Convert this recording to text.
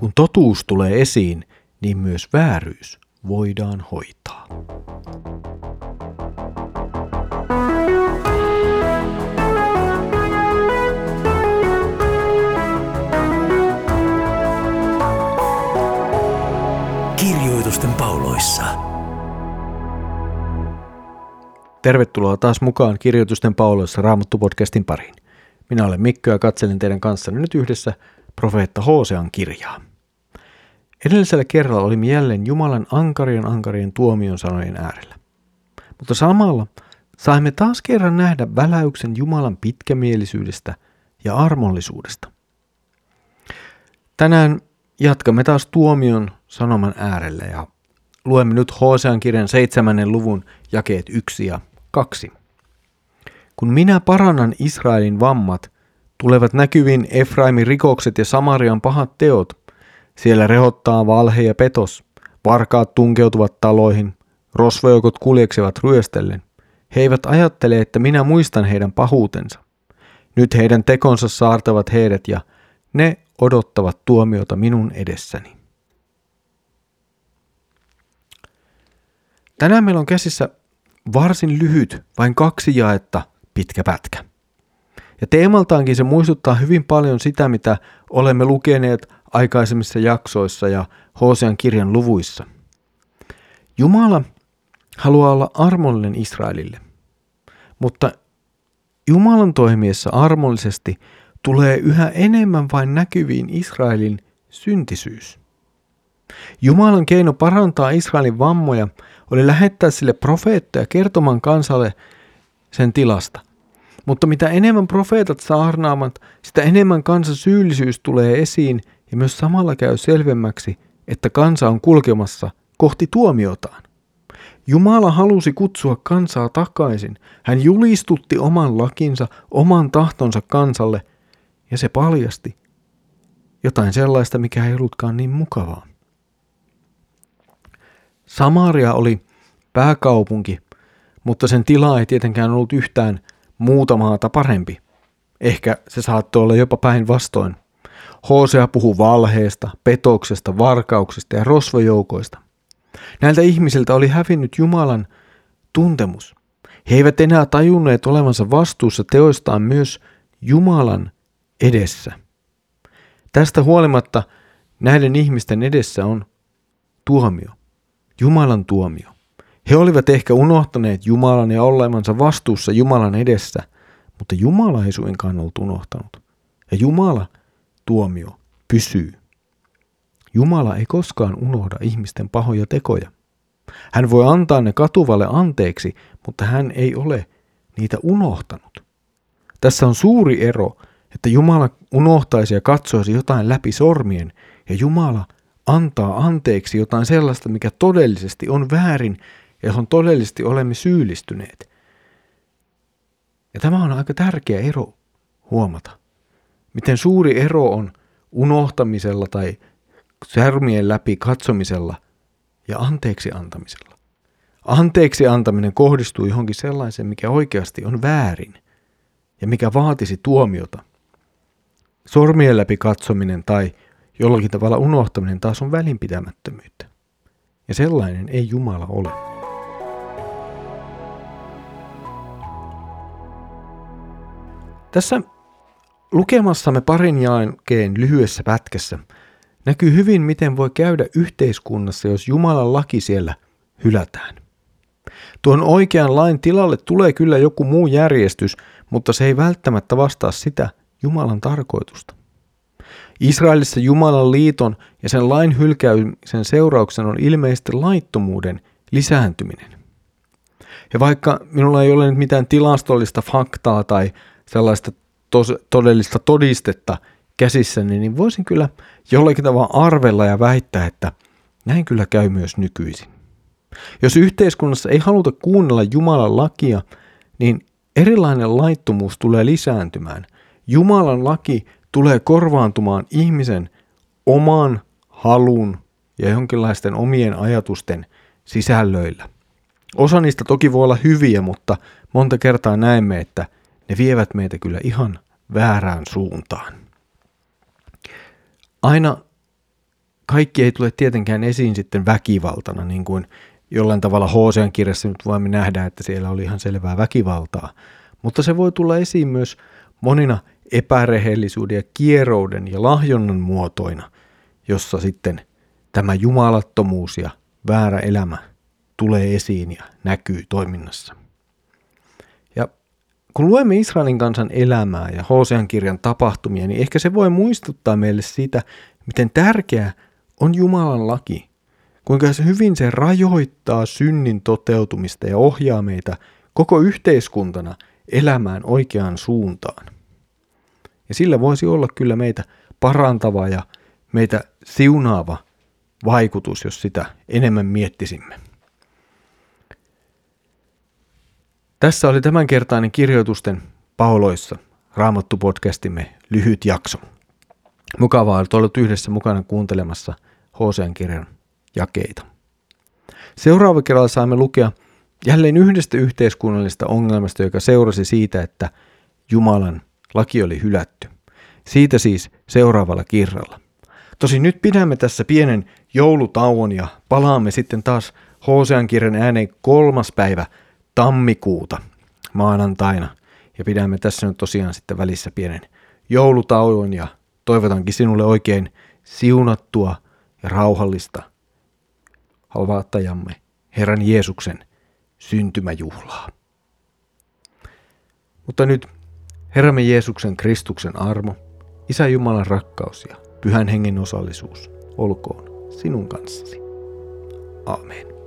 Kun totuus tulee esiin, niin myös vääryys voidaan hoitaa. Kirjoitusten pauloissa. Tervetuloa taas mukaan Kirjoitusten pauloissa Raamattu-podcastin pariin. Minä olen Mikko ja katselen teidän kanssanne nyt yhdessä profeetta Hosean kirjaa. Edellisellä kerralla olimme jälleen Jumalan ankarien ankarien tuomion sanojen äärellä. Mutta samalla saimme taas kerran nähdä väläyksen Jumalan pitkämielisyydestä ja armollisuudesta. Tänään jatkamme taas tuomion sanoman äärellä ja luemme nyt Hosean kirjan seitsemännen luvun jakeet yksi ja kaksi. Kun minä parannan Israelin vammat, tulevat näkyviin Efraimin rikokset ja Samarian pahat teot. Siellä rehottaa valhe ja petos. Varkaat tunkeutuvat taloihin. Rosvojoukot kuljeksevat ryöstellen. He eivät ajattele, että minä muistan heidän pahuutensa. Nyt heidän tekonsa saartavat heidät ja ne odottavat tuomiota minun edessäni. Tänään meillä on käsissä varsin lyhyt, vain kaksi jaetta pitkä pätkä. Ja teemaltaankin se muistuttaa hyvin paljon sitä, mitä olemme lukeneet aikaisemmissa jaksoissa ja Hosean kirjan luvuissa. Jumala haluaa olla armollinen Israelille, mutta Jumalan toimiessa armollisesti tulee yhä enemmän vain näkyviin Israelin syntisyys. Jumalan keino parantaa Israelin vammoja oli lähettää sille profeettoja kertomaan kansalle sen tilasta. Mutta mitä enemmän profeetat saarnaamat, sitä enemmän kansan syyllisyys tulee esiin ja myös samalla käy selvemmäksi, että kansa on kulkemassa kohti tuomiotaan. Jumala halusi kutsua kansaa takaisin. Hän julistutti oman lakinsa, oman tahtonsa kansalle, ja se paljasti jotain sellaista, mikä ei ollutkaan niin mukavaa. Samaria oli pääkaupunki, mutta sen tila ei tietenkään ollut yhtään muuta maata parempi. Ehkä se saattoi olla jopa päinvastoin. Hosea puhuu valheesta, petoksesta, varkauksesta ja rosvojoukoista. Näiltä ihmisiltä oli hävinnyt Jumalan tuntemus. He eivät enää tajunneet olevansa vastuussa teoistaan myös Jumalan edessä. Tästä huolimatta näiden ihmisten edessä on tuomio, Jumalan tuomio. He olivat ehkä unohtaneet Jumalan ja olemansa vastuussa Jumalan edessä, mutta Jumala ei suinkaan ollut unohtanut. Ja Jumala tuomio pysyy. Jumala ei koskaan unohda ihmisten pahoja tekoja. Hän voi antaa ne katuvalle anteeksi, mutta hän ei ole niitä unohtanut. Tässä on suuri ero, että Jumala unohtaisi ja katsoisi jotain läpi sormien, ja Jumala antaa anteeksi jotain sellaista, mikä todellisesti on väärin ja johon todellisesti olemme syyllistyneet. Ja tämä on aika tärkeä ero huomata. Miten suuri ero on unohtamisella tai särmien läpi katsomisella ja anteeksi antamisella. Anteeksi antaminen kohdistuu johonkin sellaiseen, mikä oikeasti on väärin ja mikä vaatisi tuomiota. Sormien läpi katsominen tai jollakin tavalla unohtaminen taas on välinpitämättömyyttä. Ja sellainen ei Jumala ole. Tässä lukemassamme parin jälkeen lyhyessä pätkässä näkyy hyvin, miten voi käydä yhteiskunnassa, jos Jumalan laki siellä hylätään. Tuon oikean lain tilalle tulee kyllä joku muu järjestys, mutta se ei välttämättä vastaa sitä Jumalan tarkoitusta. Israelissa Jumalan liiton ja sen lain hylkäymisen seurauksena on ilmeisesti laittomuuden lisääntyminen. Ja vaikka minulla ei ole nyt mitään tilastollista faktaa tai sellaista tos, todellista todistetta käsissäni, niin voisin kyllä jollakin tavalla arvella ja väittää, että näin kyllä käy myös nykyisin. Jos yhteiskunnassa ei haluta kuunnella Jumalan lakia, niin erilainen laittomuus tulee lisääntymään. Jumalan laki tulee korvaantumaan ihmisen oman halun ja jonkinlaisten omien ajatusten sisällöillä. Osa niistä toki voi olla hyviä, mutta monta kertaa näemme, että ne vievät meitä kyllä ihan väärään suuntaan. Aina kaikki ei tule tietenkään esiin sitten väkivaltana, niin kuin jollain tavalla Hosean kirjassa nyt voimme nähdä, että siellä oli ihan selvää väkivaltaa. Mutta se voi tulla esiin myös monina epärehellisyyden ja kierouden ja lahjonnan muotoina, jossa sitten tämä jumalattomuus ja väärä elämä tulee esiin ja näkyy toiminnassa. Kun luemme Israelin kansan elämää ja Hosean kirjan tapahtumia, niin ehkä se voi muistuttaa meille siitä, miten tärkeä on Jumalan laki, kuinka se hyvin se rajoittaa synnin toteutumista ja ohjaa meitä koko yhteiskuntana elämään oikeaan suuntaan. Ja sillä voisi olla kyllä meitä parantava ja meitä siunaava vaikutus, jos sitä enemmän miettisimme. Tässä oli tämänkertainen kirjoitusten pauloissa Raamattu-podcastimme lyhyt jakso. Mukavaa, olet yhdessä mukana kuuntelemassa Hosean kirjan jakeita. Seuraava kerralla saamme lukea jälleen yhdestä yhteiskunnallisesta ongelmasta, joka seurasi siitä, että Jumalan laki oli hylätty. Siitä siis seuraavalla kirralla. Tosin nyt pidämme tässä pienen joulutauon ja palaamme sitten taas Hosean kirjan ääneen kolmas päivä tammikuuta maanantaina. Ja pidämme tässä nyt tosiaan sitten välissä pienen joulutauon ja toivotankin sinulle oikein siunattua ja rauhallista havaattajamme Herran Jeesuksen syntymäjuhlaa. Mutta nyt Herramme Jeesuksen Kristuksen armo, Isä Jumalan rakkaus ja Pyhän Hengen osallisuus olkoon sinun kanssasi. Amen.